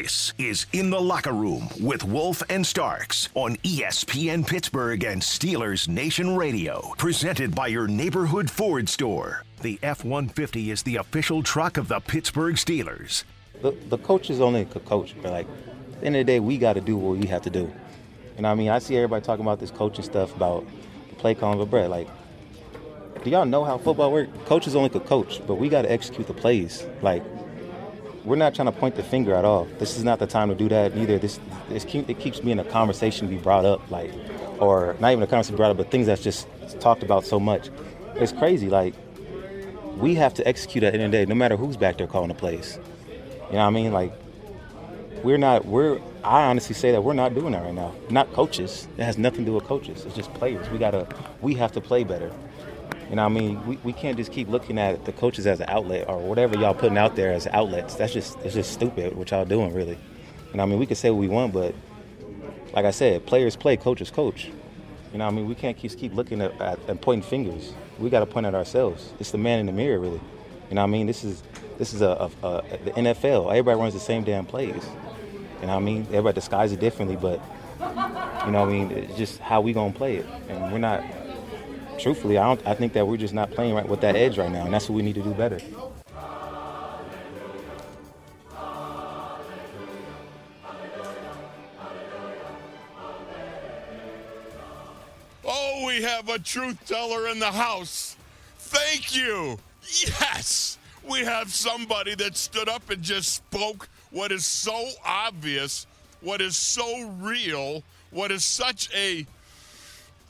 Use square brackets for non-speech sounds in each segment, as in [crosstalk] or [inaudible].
This is In the Locker Room with Wolf and Starks on ESPN Pittsburgh and Steelers Nation Radio. Presented by your neighborhood Ford store. The F 150 is the official truck of the Pittsburgh Steelers. The, the coach is only a coach, but like, at the end of the day, we got to do what we have to do. And I mean, I see everybody talking about this coaching stuff about the play calling, but Brett, like, do y'all know how football works? Coaches only could coach, but we got to execute the plays. Like, we're not trying to point the finger at all. This is not the time to do that either. This, this keep, it keeps being a conversation to be brought up, like, or not even a conversation brought up, but things that's just talked about so much. It's crazy. Like, we have to execute at the end of the day, no matter who's back there calling the plays. You know what I mean? Like, we're not. We're. I honestly say that we're not doing that right now. Not coaches. It has nothing to do with coaches. It's just players. We gotta. We have to play better. You know, what I mean, we, we can't just keep looking at the coaches as an outlet or whatever y'all putting out there as outlets. That's just it's just stupid what y'all doing, really. You know, I mean, we can say what we want, but like I said, players play, coaches coach. You know, I mean, we can't keep keep looking at, at and pointing fingers. We got to point at ourselves. It's the man in the mirror, really. You know, what I mean, this is this is a, a, a the NFL. Everybody runs the same damn plays. You know, what I mean, everybody disguises it differently, but you know, what I mean, it's just how we gonna play it, and we're not truthfully, I don't. I think that we're just not playing right with that edge right now, and that's what we need to do better. Oh, we have a truth teller in the house. Thank you. Yes, we have somebody that stood up and just spoke what is so obvious, what is so real, what is such a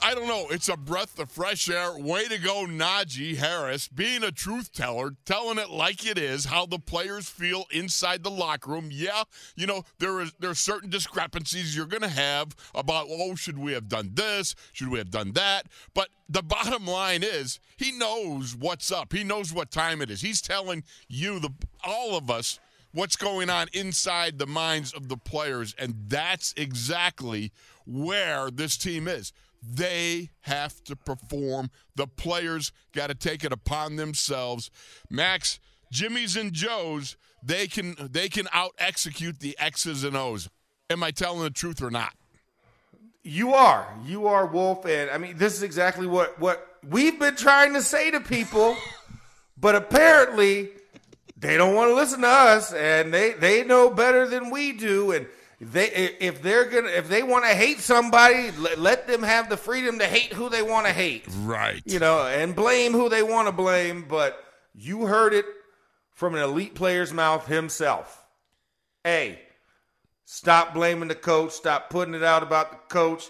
I don't know. It's a breath of fresh air. Way to go, Najee Harris, being a truth teller, telling it like it is, how the players feel inside the locker room. Yeah, you know there is there are certain discrepancies you're going to have about oh should we have done this, should we have done that, but the bottom line is he knows what's up. He knows what time it is. He's telling you the all of us what's going on inside the minds of the players, and that's exactly where this team is they have to perform. The players got to take it upon themselves. Max, Jimmy's and Joe's, they can they can out execute the X's and O's. Am I telling the truth or not? You are. You are Wolf and I mean this is exactly what what we've been trying to say to people, [laughs] but apparently they don't want to listen to us and they they know better than we do and they if they're gonna if they want to hate somebody, let, let, them have the freedom to hate who they want to hate. Right. You know, and blame who they want to blame. But you heard it from an elite player's mouth himself. Hey, stop blaming the coach. Stop putting it out about the coach.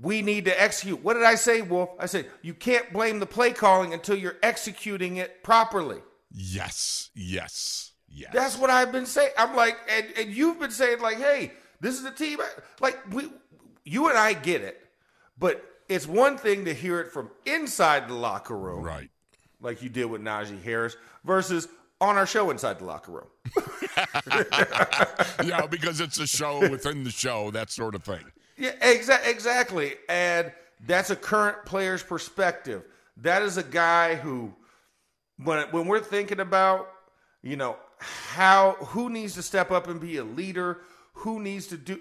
We need to execute. What did I say, Wolf? I said you can't blame the play calling until you're executing it properly. Yes. Yes. Yes. That's what I've been saying. I'm like, and, and you've been saying like, hey, this is a team. Like we, you and I get it, but it's one thing to hear it from inside the locker room, right? Like you did with Najee Harris, versus on our show inside the locker room. [laughs] [laughs] yeah, because it's a show within the show, that sort of thing. Yeah, exa- exactly. And that's a current player's perspective. That is a guy who, when when we're thinking about, you know, how who needs to step up and be a leader, who needs to do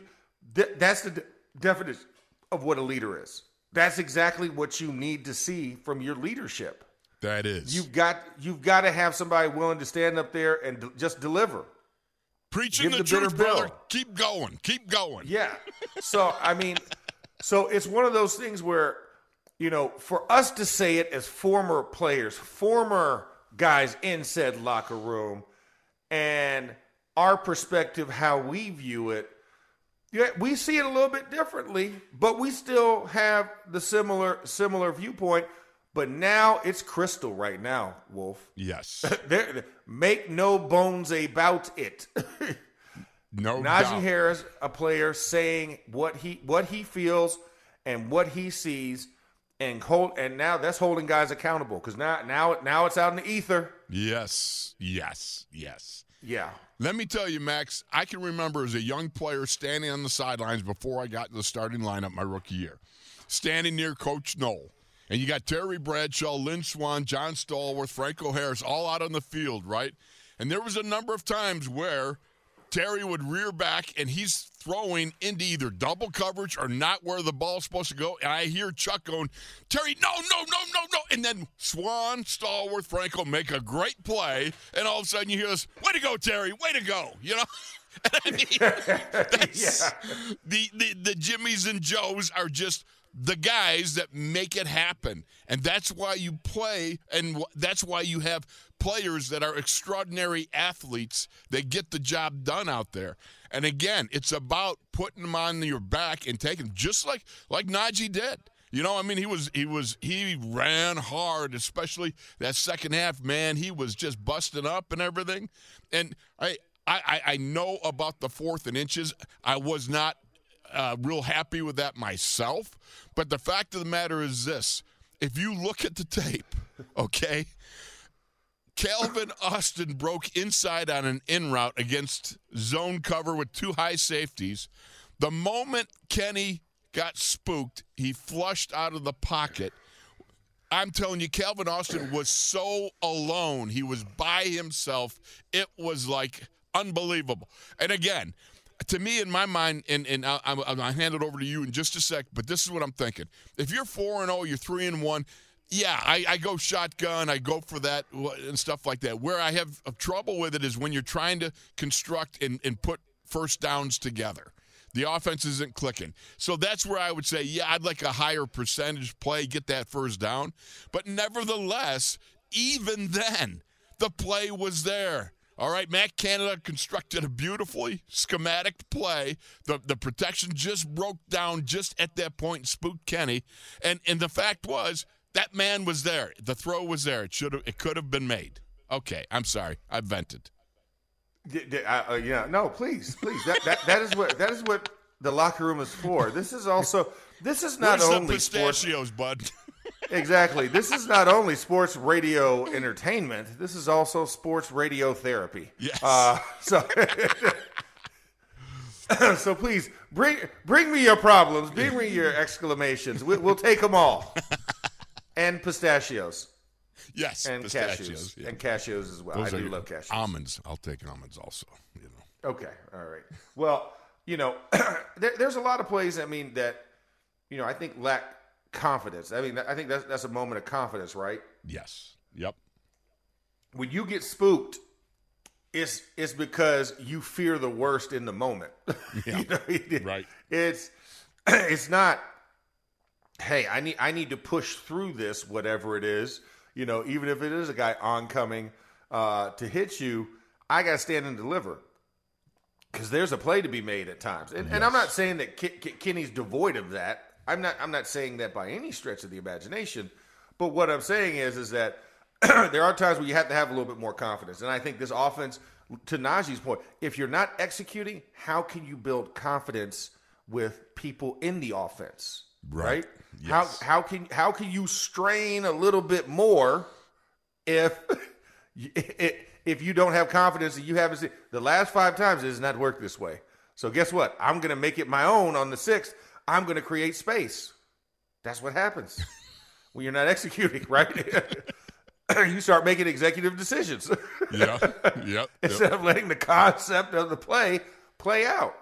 th- that's the de- definition of what a leader is. That's exactly what you need to see from your leadership. That is. You've got you've got to have somebody willing to stand up there and d- just deliver. Preaching Give the, the truth, brother. Bill. Keep going. Keep going. Yeah. So I mean, so it's one of those things where, you know, for us to say it as former players, former guys in said locker room, and our perspective, how we view it, we see it a little bit differently, but we still have the similar similar viewpoint. But now it's crystal right now, Wolf. Yes. [laughs] make no bones about it. [laughs] no Najee doubt. Harris, a player, saying what he what he feels and what he sees, and hold and now that's holding guys accountable because now now now it's out in the ether. Yes, yes, yes. Yeah. Let me tell you, Max, I can remember as a young player standing on the sidelines before I got to the starting lineup my rookie year, standing near Coach Noll. And you got Terry Bradshaw, Lynn Swann, John Stallworth, Franco Harris all out on the field, right? And there was a number of times where Terry would rear back and he's throwing into either double coverage or not where the ball's supposed to go. And I hear Chuck going, Terry, no, no, no, no, no. And then Swann, Stallworth, Franco make a great play. And all of a sudden you hear this, way to go, Terry, way to go. You know? [laughs] I mean, [laughs] yeah. the, the, the Jimmies and Joes are just the guys that make it happen. And that's why you play, and that's why you have players that are extraordinary athletes that get the job done out there. And again, it's about putting them on your back and taking them, just like like Najee did. You know, I mean, he was he was he ran hard, especially that second half. Man, he was just busting up and everything. And I I I know about the fourth and inches. I was not uh, real happy with that myself. But the fact of the matter is this: if you look at the tape, okay, Calvin Austin broke inside on an in route against zone cover with two high safeties. The moment Kenny got spooked, he flushed out of the pocket. I'm telling you, Calvin Austin was so alone. He was by himself. It was like unbelievable. And again, to me, in my mind, and, and I'll, I'll hand it over to you in just a sec, but this is what I'm thinking. If you're 4 and 0, you're 3 and 1, yeah, I, I, go shotgun, I go for that and stuff like that. Where I have trouble with it is when you're trying to construct and, and put first downs together. The offense isn't clicking. So that's where I would say, yeah, I'd like a higher percentage play, get that first down. But nevertheless, even then, the play was there. All right, Matt Canada constructed a beautifully schematic play. The the protection just broke down just at that point spooked Kenny. And and the fact was that man was there. The throw was there. It should have. It could have been made. Okay, I'm sorry. I vented. Uh, uh, yeah, no, please, please. That, that that is what that is what the locker room is for. This is also this is not Where's only pistachios, sports, bud. [laughs] exactly. This is not only sports radio entertainment. This is also sports radio therapy. Yes. Uh, [laughs] so. [laughs] so please bring bring me your problems, bring me your exclamations. We, will take them all and pistachios. Yes, and pistachios cashews yeah. and cashews as well. Those I do love cashews. Almonds, I'll take almonds also. You know. Okay, all right. Well, you know, [clears throat] there, there's a lot of plays. I mean that, you know, I think lack confidence. I mean, I think that's that's a moment of confidence, right? Yes. Yep. When you get spooked, it's it's because you fear the worst in the moment. [laughs] Yeah. you know, it, right. It's [clears throat] it's not hey, I need I need to push through this, whatever it is. You know, even if it is a guy oncoming uh, to hit you, I got to stand and deliver because there's a play to be made at times. And, yes. and I'm not saying that Kenny's devoid of that. I'm not. I'm not saying that by any stretch of the imagination. But what I'm saying is, is that [clears throat] there are times where you have to have a little bit more confidence. And I think this offense, to Najee's point, if you're not executing, how can you build confidence with people in the offense? Right. right? Yes. How how can how can you strain a little bit more [laughs] if if you don't have confidence that you haven't seen the last five times it has not worked this way. So guess what? I'm going to make it my own on the sixth. I'm going to create space. That's what happens [laughs] when you're not executing, right? [laughs] you start making executive decisions. yeah. Yep. Instead yep. of letting the concept of the play play out.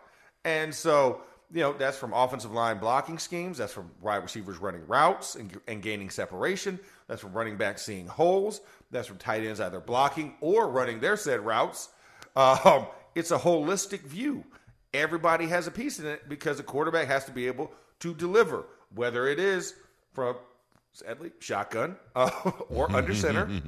And so you know, that's from offensive line blocking schemes. That's from wide receivers running routes and, and gaining separation. That's from running backs seeing holes. That's from tight ends either blocking or running their said routes. Um, it's a holistic view. Everybody has a piece in it because a quarterback has to be able to deliver, whether it is from sadly shotgun uh, [laughs] or under center. [laughs]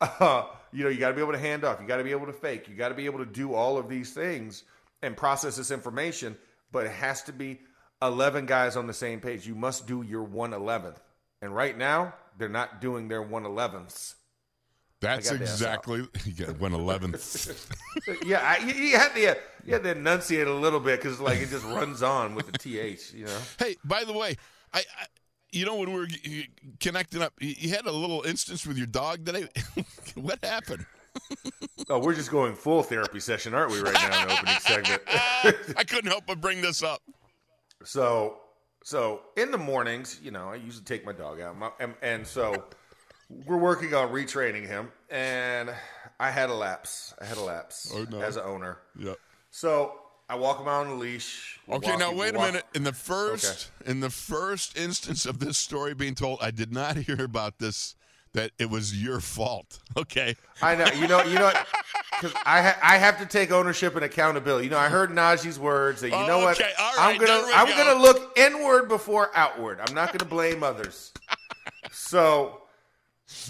Uh, you know, you got to be able to hand off. You got to be able to fake. You got to be able to do all of these things and process this information but it has to be 11 guys on the same page. You must do your 111th. And right now, they're not doing their 111ths. That's exactly [laughs] you one eleventh. [laughs] yeah, I, you, you, had to you had to enunciate a little bit because like it just runs on with the th. You know. Hey, by the way, I, I you know when we were connecting up, you had a little instance with your dog today. [laughs] what happened? [laughs] oh, we're just going full therapy session, aren't we, right now in the opening segment? [laughs] I couldn't help but bring this up. So, so in the mornings, you know, I usually take my dog out, my, and, and so we're working on retraining him, and I had a lapse. I had a lapse oh, no. as an owner. Yep. So I walk him out on the leash. Okay, now walking- wait a minute. In the first, in the first instance of this story being told, I did not [laughs] hear about this. That it was your fault. [laughs] Okay. I know. You know. You know. Because I ha- I have to take ownership and accountability. You know, I heard Najee's words that you know what Okay, I'm gonna I'm go. gonna look inward before outward. I'm not gonna blame others. So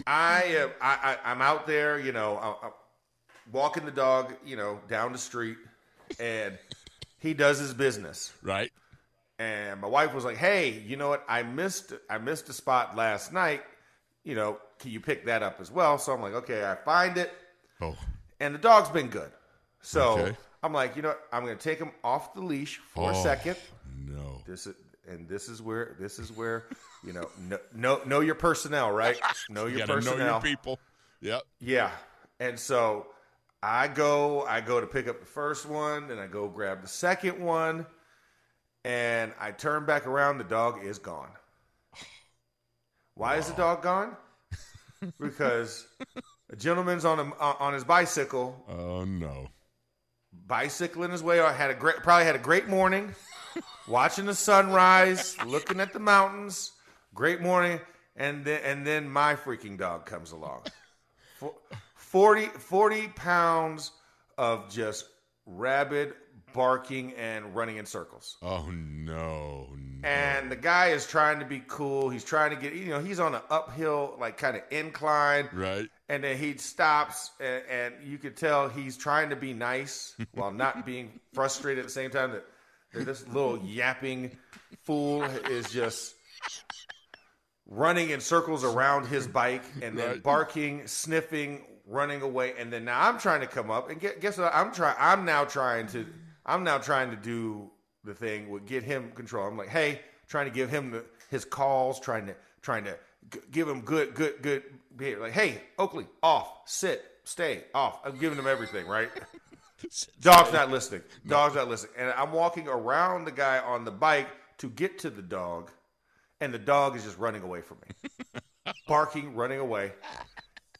I am I, I I'm out there. You know, I, I'm walking the dog. You know, down the street, and he does his business. Right. and my wife was like, "Hey, you know what? I missed I missed a spot last night. You know, can you pick that up as well?" So I'm like, "Okay, I find it." Oh. And the dog's been good. So Okay. I'm like, you know, what? I'm going to take him off the leash for a Oh. second. No. This is and this is where this is where you know [laughs] know know, know your personnel, right? Know [laughs] your know personnel. your people. Yep. Yeah. And so I go, I go to pick up the first one, and I go grab the second one, and I turn back around. The dog is gone. Why is the dog gone? [laughs] Because a gentleman's on a, on his bicycle, Oh no. bicycling his way. I had a great, probably had a great morning, [laughs] watching the sunrise, looking at the mountains. Great morning, and then and then my freaking dog comes along. Fo- 40, 40 pounds of just rabid barking and running in circles. Oh no. And the guy is trying to be cool. He's trying to get, you know, he's on an uphill, like kind of incline. Right. And then he stops, and, and you could tell he's trying to be nice [laughs] while not being frustrated at the same time. That, that this little yapping fool is just running in circles around his bike and then Right. barking, sniffing, running away. And then now I'm trying to come up, and get, guess what? I'm trying. I'm now trying to. I'm now trying to do the thing would get him control. I'm like, hey, trying to give him the, his calls, trying to trying to g- give him good, good, good behavior. Like, hey, Oakley, off, sit, stay, off. I'm giving him everything, right? [laughs] Dog's not listening. Dog's not listening. And I'm walking around the guy on the bike to get to the dog, and the dog is just running away from me, [laughs] barking, running away.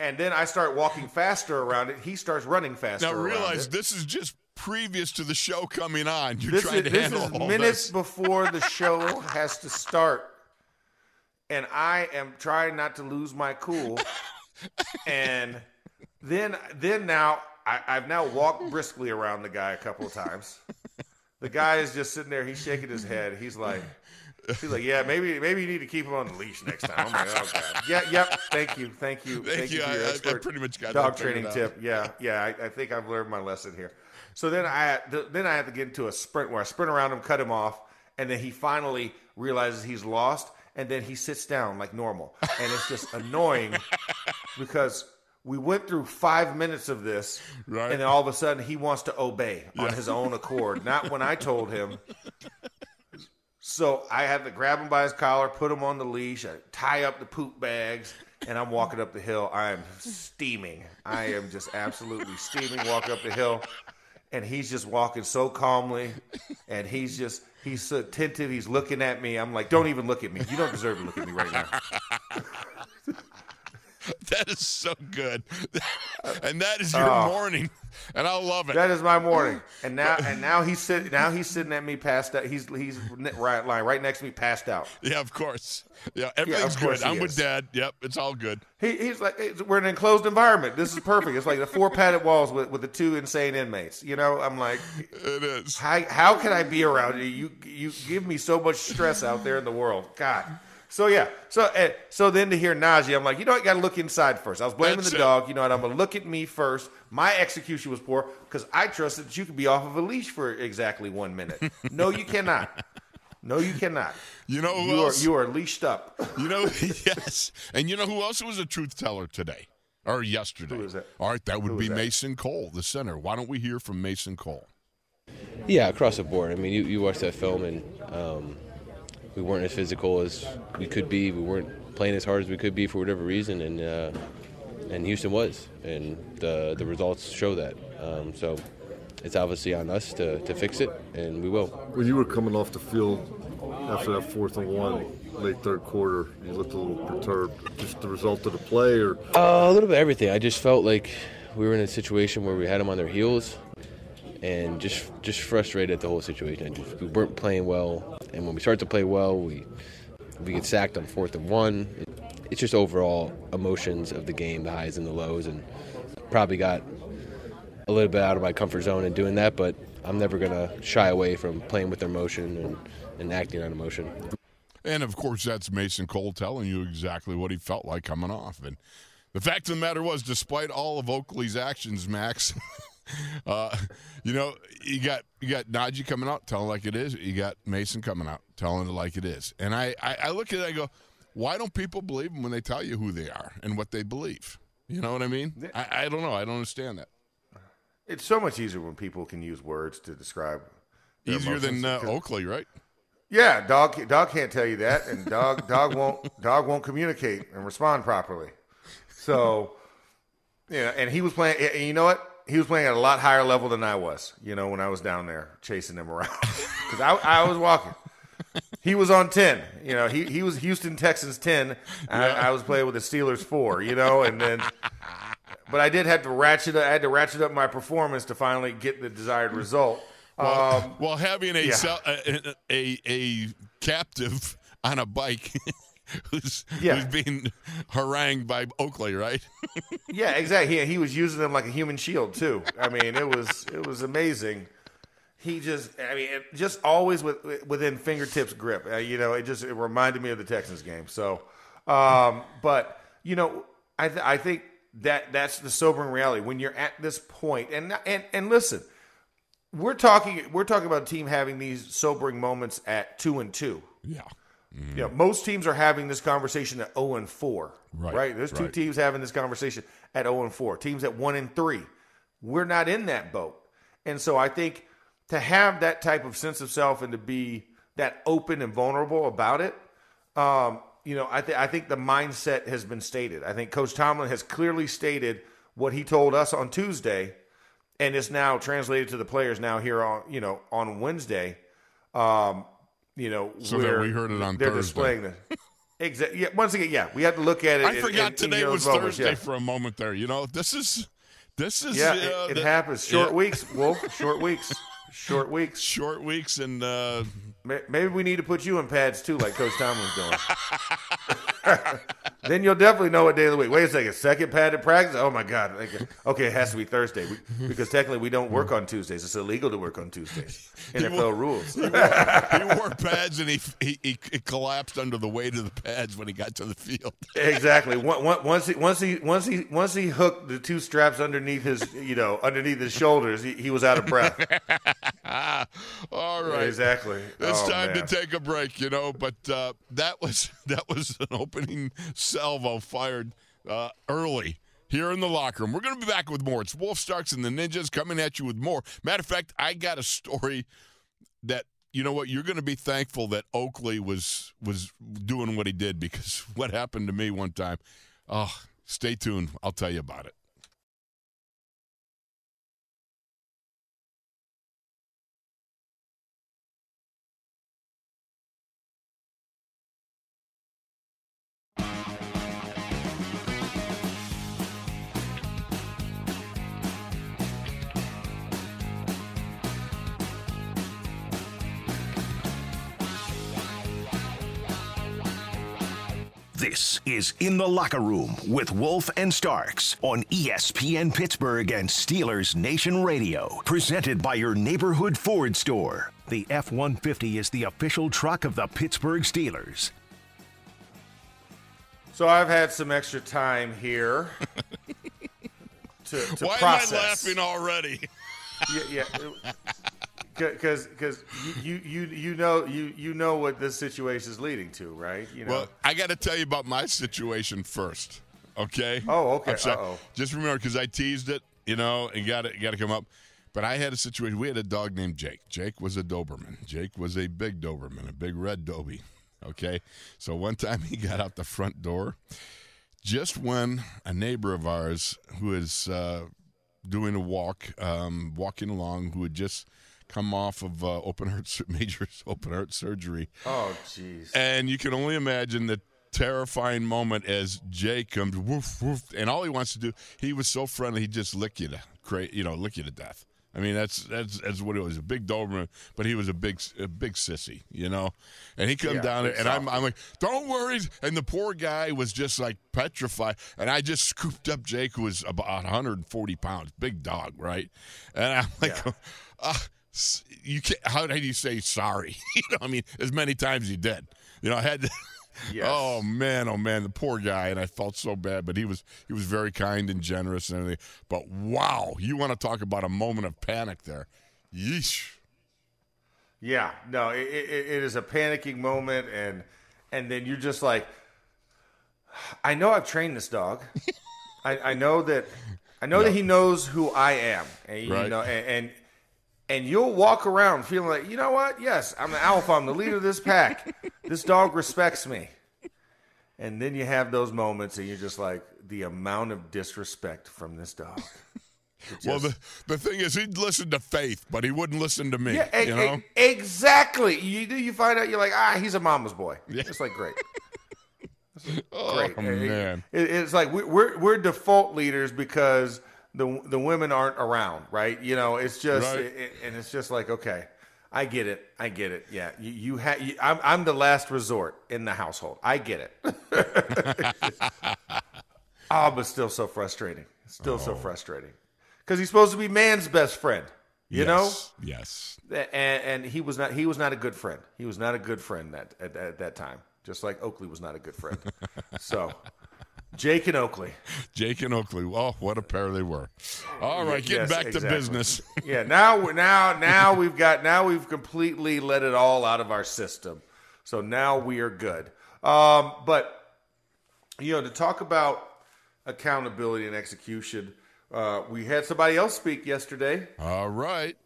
And then I start walking faster around it. He starts running faster. Now realize this is just previous to the show coming on. You're this trying is, to this handle is all minutes this. before the [laughs] show has to start and i am trying not to lose my cool and then then now I, i've now walked briskly around the guy a couple of times the guy is just sitting there he's shaking his head he's like He's like, yeah, maybe maybe you need to keep him on the leash next time. I'm like, oh god, yeah, yep. Thank you, thank you, Thank you. for I- your I- I pretty much got dog training tip. Yeah, yeah. I, I think I've learned my lesson here. So then I then I have to get into a sprint where I sprint around him, cut him off, and then he finally realizes he's lost, and then he sits down like normal, and it's just annoying [laughs] because we went through five minutes of this, Right. and then all of a sudden he wants to obey on his own accord, not when I told him. [laughs] So I had to grab him by his collar, put him on the leash, I tie up the poop bags, and I'm walking up the hill. I am steaming. I am just absolutely steaming walking up the hill. And he's just walking so calmly, and he's just he's so attentive. He's looking at me. I'm like, don't even look at me. You don't deserve to look at me right now. [laughs] That is so good. [laughs] and that is your Oh. morning. And I love it. That is my morning. [laughs] And now and now he's sitting now he's sitting at me passed out. He's he's right lying right next to me passed out. yeah, of course. Yeah, everything's course good. I'm with dad. Yep, it's all good. He, he's like, we're in an enclosed environment. This is perfect. It's like the four padded walls with, with the two insane inmates. You know, I'm like, It is. how, how can I be around you? You you give me so much stress out there in the world. God. So yeah. So uh, so then to hear Najee, I'm like, you know, what? you got to look inside first. I was blaming That's the it. dog. You know what? I'm gonna look at me first. My execution was poor because I trusted that you could be off of a leash for exactly one minute. No, you cannot. No, you cannot. You know who You are you are leashed up. You know, [laughs] yes. And you know who else was a truth teller today or yesterday? Who is that? All right, that would Who be is that? Mason Cole, the center. Why don't we hear from Mason Cole? Yeah, across the board. I mean, you, you watch that film, and um, we weren't as physical as we could be. We weren't playing as hard as we could be for whatever reason, and uh, and Houston was, and the the results show that. Um, so it's obviously on us to, to fix it, and we will. When you were coming off the field after that fourth and one, late third quarter, you looked a little perturbed. Just the result of the play, or Uh, a little bit of everything. I just felt like we were in a situation where we had them on their heels, and just just frustrated at the whole situation. We weren't playing well, and when we start to play well, we we get sacked on fourth and one. It's just overall emotions of the game, the highs and the lows, and probably got a little bit out of my comfort zone in doing that. But I'm never gonna shy away from playing with emotion and, and acting on emotion. And of course, that's Mason Cole telling you exactly what he felt like coming off. And the fact of the matter was, despite all of Oakley's actions, Max, [laughs] [laughs] uh, you know, you got you got Najee coming out telling like it is. You got Mason coming out telling it like it is. And I, I, I look at it, I go, why don't people believe them when they tell you who they are and what they believe? You know what I mean? I, I don't know. I don't understand that. It's so much easier when people can use words to describe. Easier than uh, Oakley, right? Yeah, dog. Dog can't tell you that, and dog. [laughs] dog won't. Dog won't communicate and respond properly. So, yeah, and he was playing. and You know what? He was playing at a lot higher level than I was. You know, when I was down there chasing him around, [laughs] because I, I was walking. He was on ten. You know, he he was Houston Texans ten. I, I was playing with the Steelers four. You know, and then. But I did have to ratchet. I had to ratchet up my performance to finally get the desired result. Well, um, well having a, yeah. a, a a captive on a bike [laughs] [laughs] who's, Yeah. who's being [laughs] harangued by Oakley, right? [laughs] Yeah, exactly. He, he was using them like a human shield too. I mean, it was it was amazing. He just, I mean, it, just always with, within fingertips grip. Uh, you know, it just it reminded me of the Texans game. So, um, but you know, I th- I think that that's the sobering reality when you're at this point. And and and listen, we're talking we're talking about a team having these sobering moments at two and two. yeah. You know, most teams are having this conversation at 0 and 4. Right, There's two right. teams having this conversation at 0 and 4. Teams at 1 and 3. We're not in that boat. And so I think to have that type of sense of self and to be that open and vulnerable about it, um, you know, I, th- I think the mindset has been stated. I think Coach Tomlin has clearly stated what he told us on Tuesday, and it's now translated to the players now here on you know on Wednesday. Um, you know, So that where we heard it on they're Thursday. displaying this. exactly. Yeah, once again, yeah, we have to look at it. I in- forgot in- in today those was moments, Thursday yeah. for a moment there. You know, this is this is Yeah, uh, it, it happens. Short yeah, weeks, Wolf. [laughs] Short weeks. Short weeks. short weeks, and uh, Maybe we need to put you in pads too, like Coach Tomlin's doing. [laughs] then you'll definitely know what day of the week. Wait a second, second padded practice? Oh my God! Okay, it has to be Thursday we, because technically we don't work on Tuesdays. It's illegal to work on Tuesdays. NFL rules. he wore pads and he, he he he collapsed under the weight of the pads when he got to the field. exactly. Once he once he once he once he hooked the two straps underneath his you know underneath his shoulders, he, he was out of breath. [laughs] All right. Exactly. It's Oh, time man. to take a break, you know. But uh, that was [laughs] that was an opening salvo fired uh, early here in the locker room. We're going to be back with more. It's Wolf Starks and the Ninjas coming at you with more. Matter of fact, I got a story that you know what you're going to be thankful that Oakley was was doing what he did because [laughs] what happened to me one time. Oh, stay tuned. I'll tell you about it. This is In the Locker Room with Wolf and Starks on ESPN Pittsburgh and Steelers Nation Radio. Presented by your neighborhood Ford store. The F 150 is the official truck of the Pittsburgh Steelers. So I've had some extra time here [laughs] to, to Why process. am I laughing already? Yeah, yeah. Because because you, you you know you you know what this situation is leading to, right? You know. Well, I got to tell you about my situation first. Okay. Oh, okay. Uh-oh. Just remember, because I teased it, you know, and got it, got to come up. But I had a situation. We had a dog named Jake. Jake was a Doberman. Jake was a big Doberman, a big red Dobie. Okay. So one time he got out the front door, just when a neighbor of ours who is uh, doing a walk, um, walking along, who had just come off of uh, open heart [laughs] major open heart surgery. oh, jeez. And you can only imagine the terrifying moment as Jay comes woof woof, and all he wants to do. He was so friendly, he just lick you to cra- you know, lick you to death. I mean, that's that's that's what it was. A big Doberman, but he was a big a big sissy, you know. And he come Yeah, down big and I'm. I'm like, don't worry. And the poor guy was just like petrified. And I just scooped up Jake, who was about 140 pounds, big dog, right? And I'm like, [laughs] uh, s- you can't. How did you say sorry? [laughs] you know, I mean, as many times he did. You know, I had to. [laughs] Yes. Oh man, oh man, the poor guy, and I felt so bad. But he was he was very kind and generous and everything. But wow, you want to talk about a moment of panic there? Yeesh. Yeah, no, it, it, it is a panicking moment, and and then you're just like, I know I've trained this dog. [laughs] I, I know that I know that he knows who I am, and you Right. know, and, and and you'll walk around feeling like, you know what? Yes, I'm the alpha. I'm the leader of this pack. this dog respects me. And then you have those moments, and you're just like, the amount of disrespect from this dog. It well, the the thing is, he'd listen to Faith, but he wouldn't listen to me. Yeah, e- you know. e- exactly. You do. You find out you're like, ah, he's a mama's boy. Yeah. It's like great. [laughs] oh Great. It- man. it- it's like we- we're we're default leaders because the the women aren't around, right? You know, it's just Right. it- it- and it's just like okay, I get it, I get it. Yeah, you you have. I'm I'm the last resort in the household. I get it. oh, [laughs] but still so frustrating. Still Oh. so frustrating because he's supposed to be man's best friend. You know, Yes, Yes. and, and he was not he was not a good friend. He was not a good friend that at, at that time. Just like Oakley was not a good friend. [laughs] so, Jake and Oakley. Jake and Oakley. Oh, what a pair they were. All right, getting Yes, back exactly. to business. [laughs] Yeah, now we're now now we've got now we've completely let it all out of our system. So now we are good. Um, but you know, to talk about accountability and execution, uh, we had somebody else speak yesterday. All right.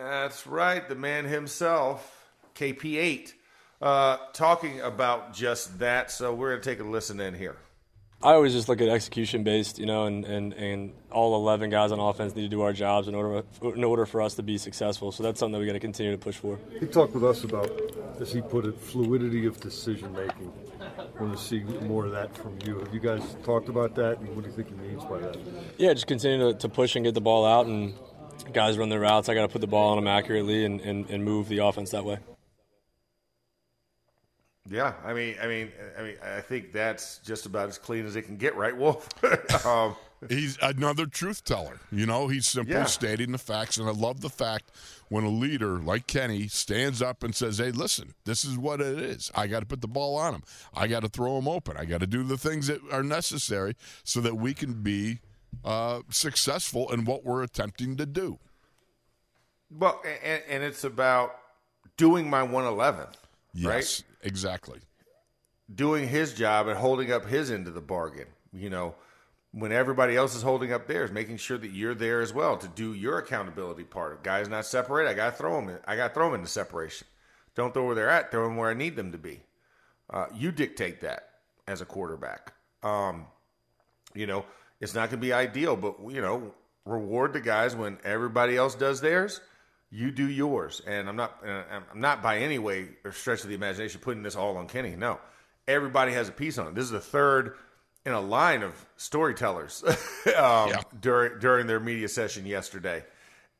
That's right, the man himself, KP8, uh, talking about just that. So we're going to take a listen in here. I always just look at execution based, you know, and, and, and all 11 guys on offense need to do our jobs in order in order for us to be successful. So that's something that we got to continue to push for. He talked with us about, as he put it, fluidity of decision making. I Want to see more of that from you. Have you guys talked about that, and what do you think he means by that? Yeah, just continue to, to push and get the ball out, and guys run their routes. I got to put the ball on them accurately and, and, and move the offense that way. Yeah, I mean, I mean, I mean, I think that's just about as clean as it can get, right, Wolf? [laughs] um, He's another truth teller. You know, he's simply Yeah. stating the facts. And I love the fact when a leader like Kenny stands up and says, Hey, listen, this is what it is. I got to put the ball on him. I got to throw him open. I got to do the things that are necessary so that we can be uh, successful in what we're attempting to do. well, and, and it's about doing my 111, right? Yes, exactly. Doing his job and holding up his end of the bargain. You know, when everybody else is holding up theirs, making sure that you're there as well to do your accountability part. If guys not separate, I got to throw them. In, I got to throw them into separation. Don't throw where they're at. Throw them where I need them to be. Uh, you dictate that as a quarterback. Um, you know, it's not going to be ideal, but you know, reward the guys when everybody else does theirs. You do yours, and I'm not. I'm not by any way or stretch of the imagination putting this all on Kenny. No, everybody has a piece on it. This is the third in a line of storytellers [laughs] um, during during their media session yesterday,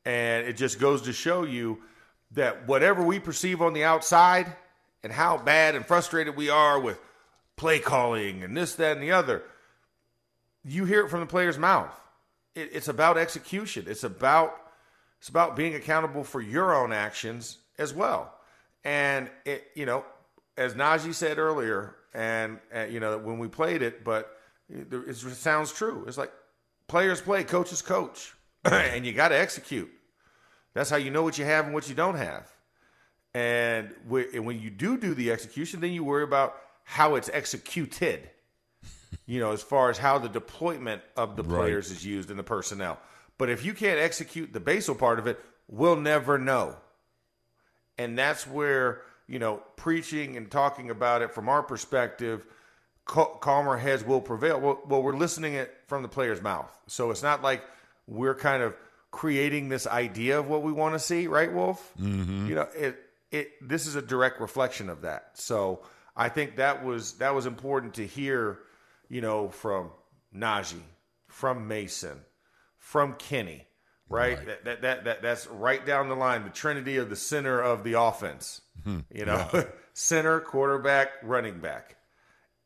and it just goes to show you that whatever we perceive on the outside and how bad and frustrated we are with play calling and this, that, and the other, you hear it from the player's mouth. It, it's about execution. It's about it's about being accountable for your own actions as well. And it, you know, as Najee said earlier, and uh, you know when we played it, but it, it sounds true. It's like players play, coaches coach, [clears throat] and you got to execute. That's how you know what you have and what you don't have. And and when you do do the execution, then you worry about how it's executed. You know, as far as how the deployment of the Right. players is used and the personnel. But if you can't execute the basal part of it, we'll never know. And that's where, you know, preaching and talking about it from our perspective, calmer heads will prevail. Well, well, we're listening it from the player's mouth. So it's not like we're kind of creating this idea of what we want to see, right, Wolf? Mm-hmm. You know, it it this is a direct reflection of that. So I think that was that was important to hear, you know, from Najee, from Mason, from Kenny, right? Right. That, that, that, that that's right down the line, the trinity of the center of the offense. Hmm. You know, [laughs] center, quarterback, running back,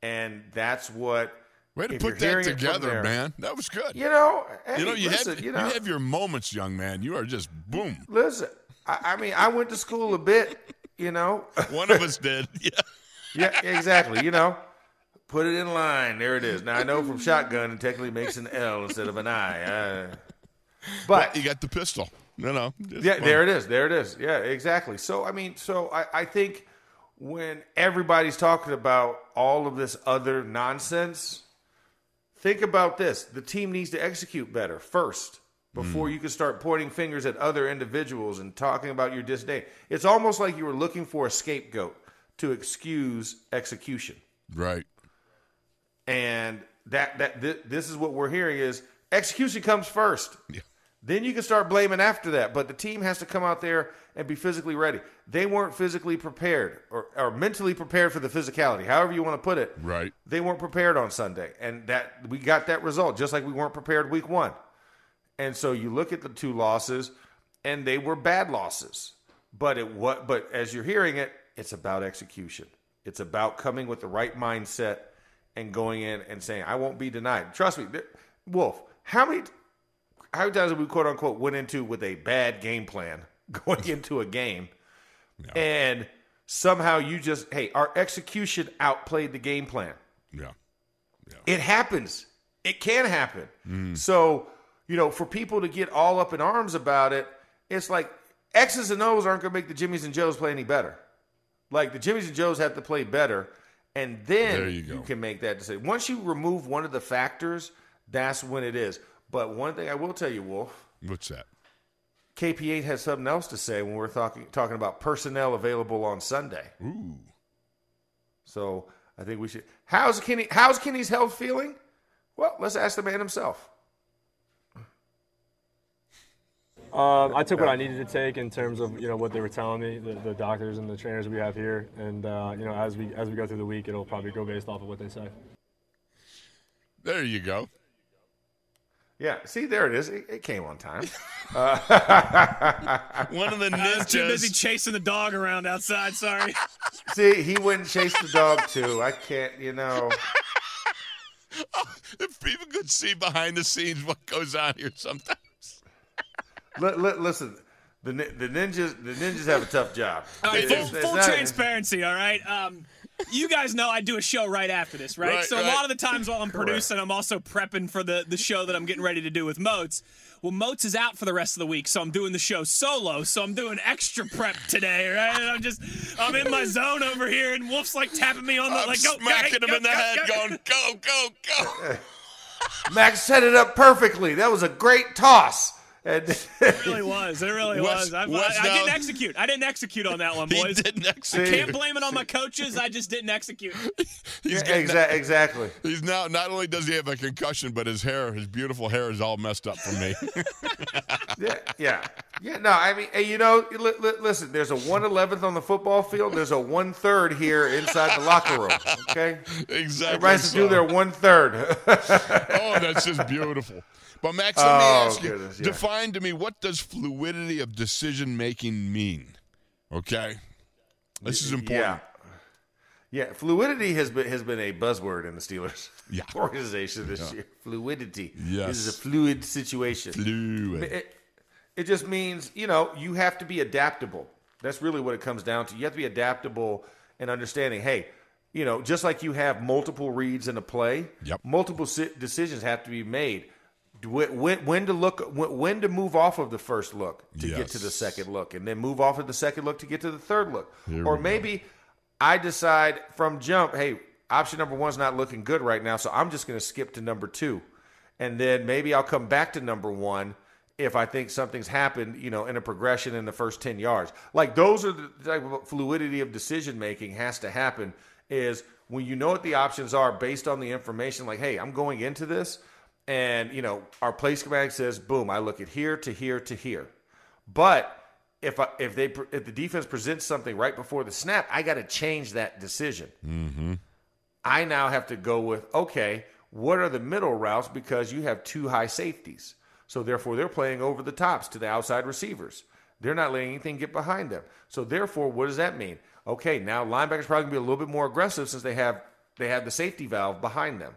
and that's what. Way to if put that hearing it from together, there- man. That was good. You know, hey, you know, you listen, have you know, you, have your moments, young man. You are just boom. listen. I, I mean, I went to school a bit. You know, [laughs] One of us did. [laughs] Yeah. yeah, exactly. You know, put it in line. There it is. Now I know from shotgun it technically makes an L instead of an I. Uh, but You got the pistol. No, no. Yeah, fun. there it is. There it is. Yeah, exactly. So I mean, so I, I think when everybody's talking about all of this other nonsense, think about this. The team needs to execute better first before you can start pointing fingers at other individuals and talking about your disdain. It's almost like you were looking for a scapegoat to excuse execution. Right. And that that th- this is what we're hearing is execution comes first. Yeah. Then you can start blaming after that. But the team has to come out there and be physically ready. They weren't physically prepared or, or mentally prepared for the physicality, however you want to put it. Right. They weren't prepared on Sunday. And that we got that result, just like we weren't prepared week one. And so you look at the two losses, and they were bad losses. But it what but as you're hearing it, it's about execution. It's about coming with the right mindset and going in and saying, I won't be denied. Trust me, Wolf, how many how many times have we quote unquote went into with a bad game plan [laughs] going into a game and somehow you just hey, our execution outplayed the game plan. Yeah. It happens. It can happen. Mm. So, you know, for people to get all up in arms about it, it's like X's and O's aren't going to make the Jimmies and Joes play any better. Like the Jimmies and Joes have to play better, and then There you can make that decision. Once you remove one of the factors, that's when it is. But one thing I will tell you, Wolf, What's that? KP8 has something else to say when we're talking talking about personnel available on Sunday. Ooh. So I think we should. How's Kenny? How's Kenny's health feeling? Well, let's ask the man himself. Um, I took what I needed to take in terms of you know what they were telling me, the, the doctors and the trainers we have here, and uh, you know as we as we go through the week, it'll probably go based off of what they say. There you go. Yeah, see, there it is. It, it came on time. [laughs] [laughs] One of the [laughs] I was too busy chasing the dog around outside. Sorry. see, he went and chased the dog too. I can't, you know. if people could see behind the scenes what goes on here sometimes. Li- li- listen, the the ninjas the ninjas have a tough job. [laughs] All right, full, it's- it's full not- transparency. All right. Um, you guys know I do a show right after this, right? Right, so right. a lot of the times while I'm producing, I'm also prepping for the the show that I'm getting ready to do with Moats. Well, Moats is out for the rest of the week, so I'm doing the show solo. So I'm doing extra prep today, right? And I'm just I'm in my zone over here, and Wolf's like tapping me on the I'm like go, go, smacking go, him in the go, head, go. going, go, go, go. [laughs] Max set it up perfectly. That was a great toss. And It [laughs] really was. It really Wes- was. I, I, I didn't execute. I didn't execute on that one, He boys. didn't I can't blame it on my coaches. I just didn't execute. [laughs] He's, Yeah, getting- exa- exactly. he's now, not only does he have a concussion, but his hair, his beautiful hair is all messed up from me. [laughs] Yeah, yeah, yeah. No, I mean, you know, li- li- listen. There's a one eleventh on the football field. There's a one third here inside the locker room. Okay, exactly. everybody has to so. do their one third. Oh, that's just beautiful. But Max, let me Oh, ask you: goodness, yeah. define to me what does fluidity of decision making mean? Okay, this is important. Yeah. Yeah, fluidity has been has been a buzzword in the Steelers [laughs] Yeah. organization this year. Fluidity. Yes. This is a fluid situation. Fluid. It, it just means, you know, you have to be adaptable. That's really what it comes down to. You have to be adaptable and understanding, hey, you know, just like you have multiple reads in a play, Yep. multiple si- decisions have to be made. When, when, to look, when, to move off of the first look to get to the second look, and then move off of the second look to get to the third look, Here or we go. maybe I decide from jump, hey, option number one's not looking good right now, so I'm just going to skip to number two, and then maybe I'll come back to number one if I think something's happened, you know, in a progression in the first ten yards. Like those are the type of fluidity of decision making has to happen. Is when you know what the options are based on the information. Like, hey, I'm going into this, and you know, our play schematic says, boom, I look at here to here to here, but if I, if they if the defense presents something right before the snap, I got to change that decision. Mm-hmm. I now have to go with okay, what are the middle routes because you have two high safeties. So therefore, they're playing over the tops to the outside receivers. They're not letting anything get behind them. So therefore, what does that mean? Okay, now linebackers probably gonna be a little bit more aggressive since they have they have the safety valve behind them.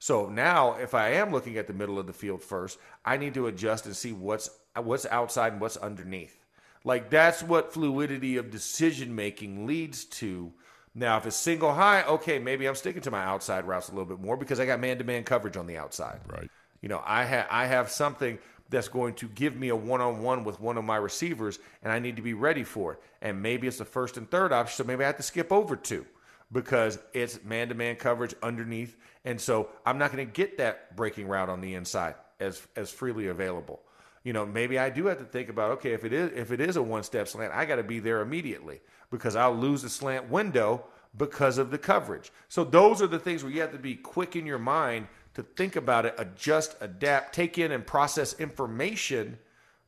So now, if I am looking at the middle of the field first, I need to adjust and see what's what's outside and what's underneath. Like that's what fluidity of decision making leads to. Now, if it's single high, okay, maybe I'm sticking to my outside routes a little bit more because I got man to man coverage on the outside. Right. You know, I have I have something that's going to give me a one on one with one of my receivers, and I need to be ready for it. And maybe it's the first and third option, so maybe I have to skip over two because it's man to man coverage underneath. And so I'm not going to get that breaking route on the inside as as freely available. You know, maybe I do have to think about okay, if it is if it is a one step slant, I got to be there immediately because I'll lose the slant window because of the coverage. So those are the things where you have to be quick in your mind to think about it, adjust, adapt, take in and process information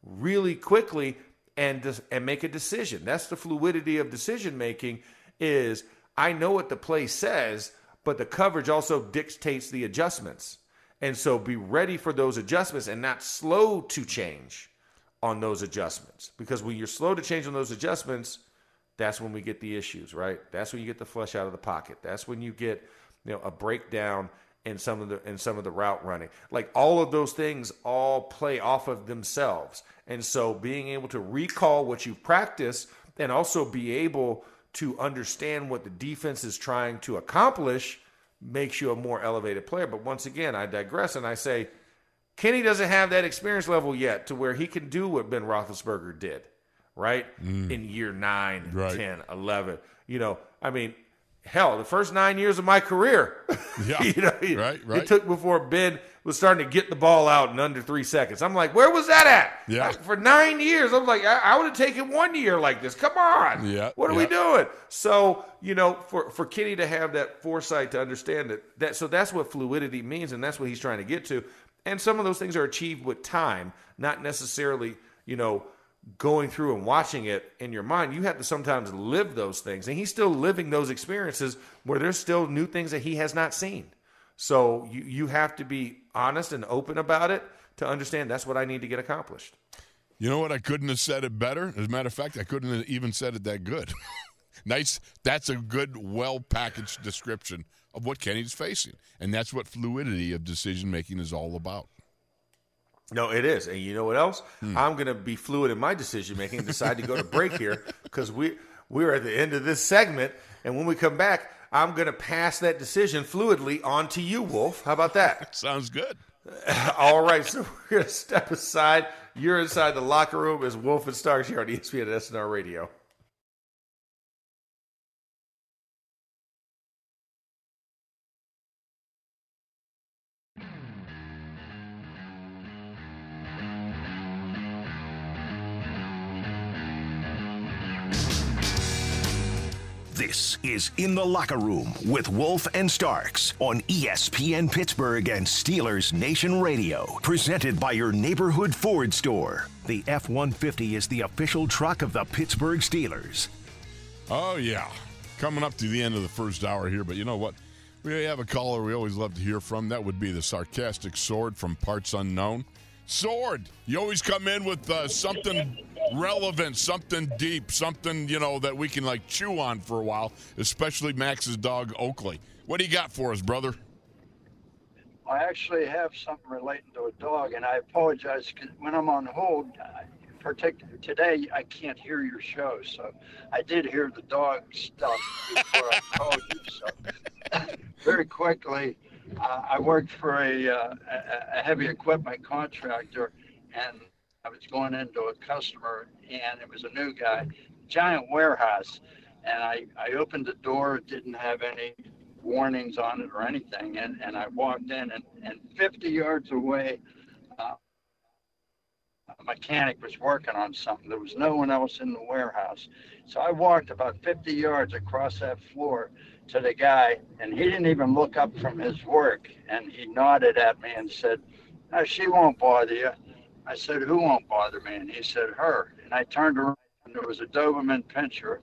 really quickly and and make a decision. That's the fluidity of decision making is I know what the play says, but the coverage also dictates the adjustments. And so be ready for those adjustments and not slow to change on those adjustments. Because when you're slow to change on those adjustments, that's when we get the issues, right? That's when you get the flush out of the pocket. That's when you get, you know, a breakdown in some of the in some of the route running. Like all of those things all play off of themselves. And so being able to recall what you practice and also be able to understand what the defense is trying to accomplish makes you a more elevated player. But once again, I digress and I say Kenny doesn't have that experience level yet to where he can do what Ben Roethlisberger did, right? Mm. In year 9, right. 10, 11. You know, I mean, hell, the first nine years of my career, [laughs] yeah, you know, right, right. it took before Ben was starting to get the ball out in under three seconds. I'm like, where was that at? Yeah. [laughs] for nine years, I was like, I, I would have taken one year like this. Come on. Yeah. What are yeah. we doing? So, you know, for, for Kenny to have that foresight to understand that, that, so that's what fluidity means, and that's what he's trying to get to. And some of those things are achieved with time, not necessarily, you know, going through and watching it in your mind, you have to sometimes live those things. And he's still living those experiences where there's still new things that he has not seen. So you, you have to be honest and open about it to understand that's what I need to get accomplished. You know what? I couldn't have said it better. As a matter of fact, I couldn't have even said it that good. [laughs] nice. That's a good, well packaged description of what Kenny's facing. And that's what fluidity of decision making is all about. No, it is. And you know what else? Hmm. I'm going to be fluid in my decision making and decide to go to break here because we, we're at the end of this segment. And when we come back, I'm going to pass that decision fluidly on to you, Wolf. How about that? [laughs] Sounds good. [laughs] All right. So we're going to step aside. You're inside the locker room as Wolf and Starks here on ESPN SNR Radio. This is In the Locker Room with Wolf and Starks on ESPN Pittsburgh and Steelers Nation Radio. Presented by your neighborhood Ford store. The F 150 is the official truck of the Pittsburgh Steelers. Oh, yeah. Coming up to the end of the first hour here, but you know what? We have a caller we always love to hear from. That would be the sarcastic sword from Parts Unknown. Sword, you always come in with uh, something relevant, something deep, something, you know, that we can like chew on for a while, especially Max's dog Oakley. What do you got for us, brother? I actually have something relating to a dog, and I apologize when I'm on hold, particular today, I can't hear your show. So I did hear the dog stuff before I called you. So [laughs] very quickly, uh, I worked for a, uh, a heavy equipment contractor, and I was going into a customer, and it was a new guy, giant warehouse, and I, I opened the door, it didn't have any warnings on it or anything, and, and I walked in, and, and 50 yards away, uh, a mechanic was working on something. There was no one else in the warehouse. So I walked about 50 yards across that floor to the guy, and he didn't even look up from his work. And he nodded at me and said, no, She won't bother you. I said, Who won't bother me? And he said, Her. And I turned around, and there was a Doberman pinscher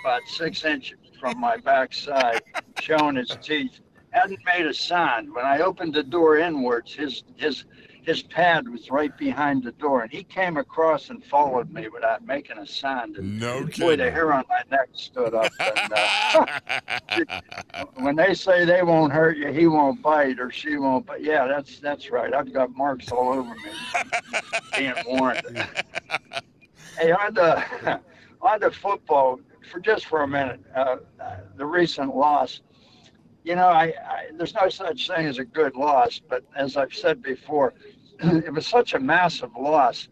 about six inches from my backside, showing his teeth. Hadn't made a sound. When I opened the door inwards, his his his pad was right behind the door, and he came across and followed me without making a sound. And No boy, the hair on my neck stood up. And, uh, [laughs] when they say they won't hurt you, he won't bite or she won't. But yeah, that's that's right. I've got marks all over me. [laughs] being warned. hey, on the [laughs] on the football for just for a minute, uh, the recent loss. You know, I, I there's no such thing as a good loss, but as I've said before, [clears throat] it was such a massive loss.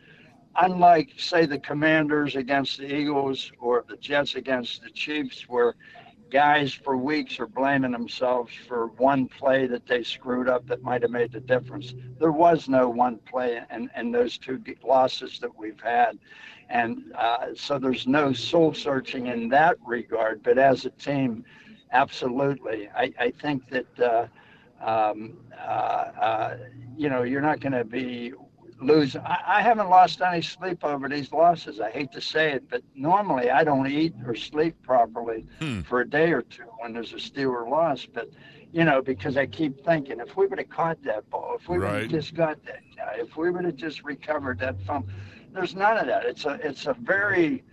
Unlike, say, the Commanders against the Eagles or the Jets against the Chiefs, where guys for weeks are blaming themselves for one play that they screwed up that might have made the difference. There was no one play in, in those two losses that we've had. And uh, so there's no soul searching in that regard. But as a team, absolutely. I, I think that, uh, um, uh, uh you know, you're not going to be lose. I, I haven't lost any sleep over these losses. I hate to say it, but normally I don't eat or sleep properly Hmm. for a day or two when there's a Steeler loss. But you know, because I keep thinking, if we would have caught that ball, if we would have just got that guy, if we would have just recovered that fumble, there's none of that. It's a it's a very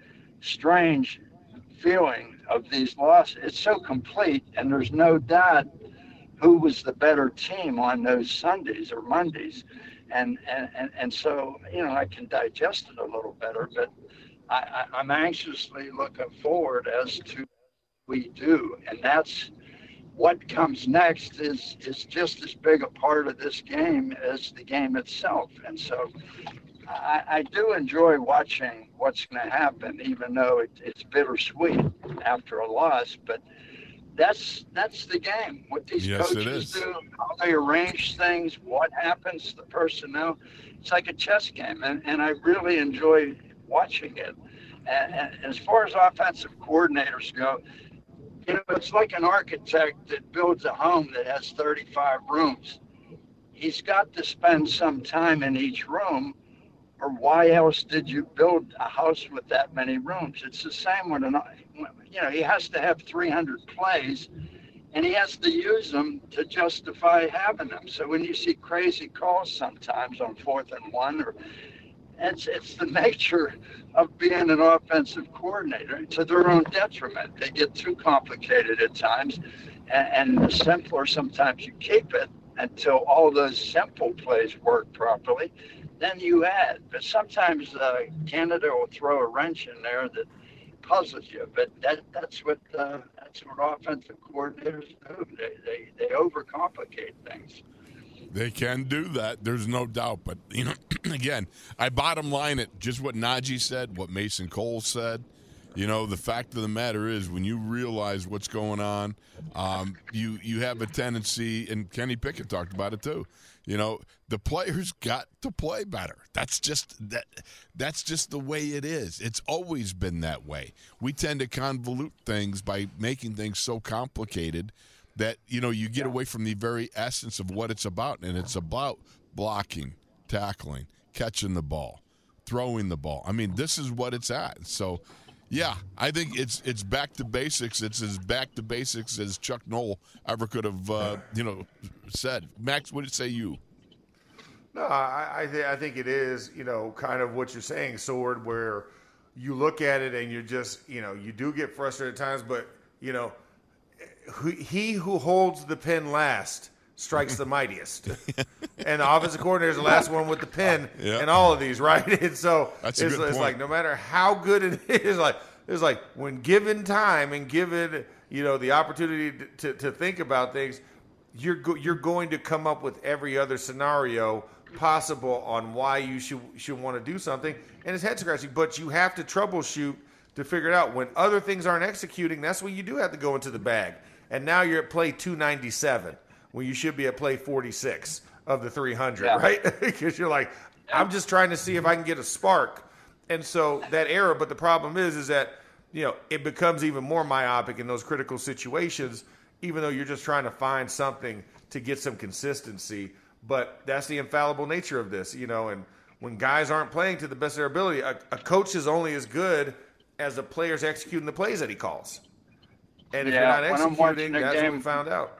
strange feeling of these losses. It's so complete, and there's no doubt who was the better team on those Sundays or Mondays. And, and, and, so, you know, I can digest it a little better, but I, I, I'm anxiously looking forward as to we do. And that's what comes next is, is just as big a part of this game as the game itself. And so I, I do enjoy watching what's going to happen, even though it, it's bittersweet after a loss. But that's that's the game. What these Yes, coaches do, how they arrange things, what happens, to the personnel. It's like a chess game, and, and I really enjoy watching it. And, and as far as offensive coordinators go, you know, it's like an architect that builds a home that has 35 rooms. He's got to spend some time in each room, or why else did you build a house with that many rooms? It's the same with an, you know, he has to have 300 plays, and he has to use them to justify having them. So when you see crazy calls sometimes on fourth and one, or it's it's the [laughs] nature of being an offensive coordinator to their own detriment. They get too complicated at times, and, and the simpler sometimes you keep it until all those simple plays work properly. Then you add, but sometimes uh, Canada will throw a wrench in there that puzzles you. But that that's what uh, that's what offensive coordinators do. They they they overcomplicate things. They can do that. There's no doubt. But you know, [clears throat] again, I bottom line it just what Najee said, what Mason Cole said. You know, the fact of the matter is, when you realize what's going on, um, you you have a tendency, and Kenny Pickett talked about it too. You know, the players got to play better. That's just that. That's just the way it is. It's always been that way. We tend to convolute things by making things so complicated that you know you get away from the very essence of what it's about, and it's about blocking, tackling, catching the ball, throwing the ball. I mean, this is what it's at. So. Yeah, I think it's it's back to basics. It's as back to basics as Chuck Noll ever could have, uh, you know, said. Max, what did say you? No, I I, th- I think it is, you know, kind of what you're saying, sword, where you look at it and you're just, you know, you do get frustrated at times, but you know, he who holds the pen last strikes the mightiest, [laughs] and the offensive coordinator is the last one with the pen [laughs] Yeah. in all of these, right? [laughs] And so it's, it's like no matter how good it is, like it's like when given time and given you know the opportunity to, to, to think about things, you're go- you're going to come up with every other scenario possible on why you should should want to do something, and it's head scratching. But you have to troubleshoot to figure it out. When other things aren't executing, that's when you do have to go into the bag. And now you're at play 297 when you should be at play 46 of the 300, Yeah. right? [laughs] Because you're like, I'm just trying to see if I can get a spark. And so that error, but the problem is, is that you know it becomes even more myopic in those critical situations, even though you're just trying to find something to get some consistency. But that's the infallible nature of this, you know. And when guys aren't playing to the best of their ability, a, a coach is only as good as the players executing the plays that he calls. And if Yeah, you're not executing, that's what game- we found out.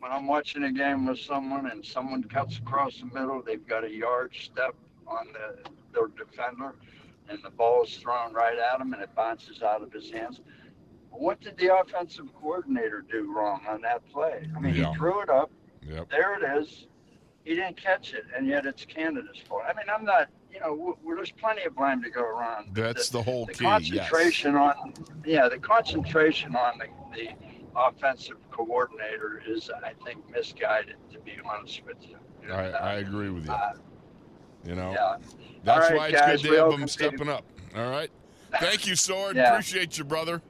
When I'm watching a game with someone and someone cuts across the middle, they've got a yard step on the their defender, and the ball is thrown right at him and it bounces out of his hands. What did the offensive coordinator do wrong on that play? I mean, Yeah. he threw it up. Yep. There it is. He didn't catch it, and yet it's Canada's fault. I mean, I'm not. You know, w- w- there's plenty of blame to go around. That's the whole the key. Yes. concentration on yeah the concentration on the, the offensive coordinator is i think misguided to be honest with you I, I agree with you. Uh, You know, yeah that's right, why it's guys, good to have them stepping up. All right. [laughs] Thank you, Sword. Yeah. Appreciate you, brother.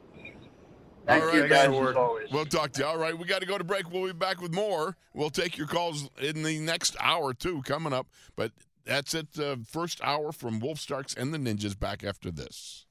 thank All you right, guys man. We'll talk to you. All right, we got to go to break. We'll be back with more. We'll take your calls in the next hour, too, coming up. But that's it. Uh, first hour from Wolf Starks and the Ninjas back after this.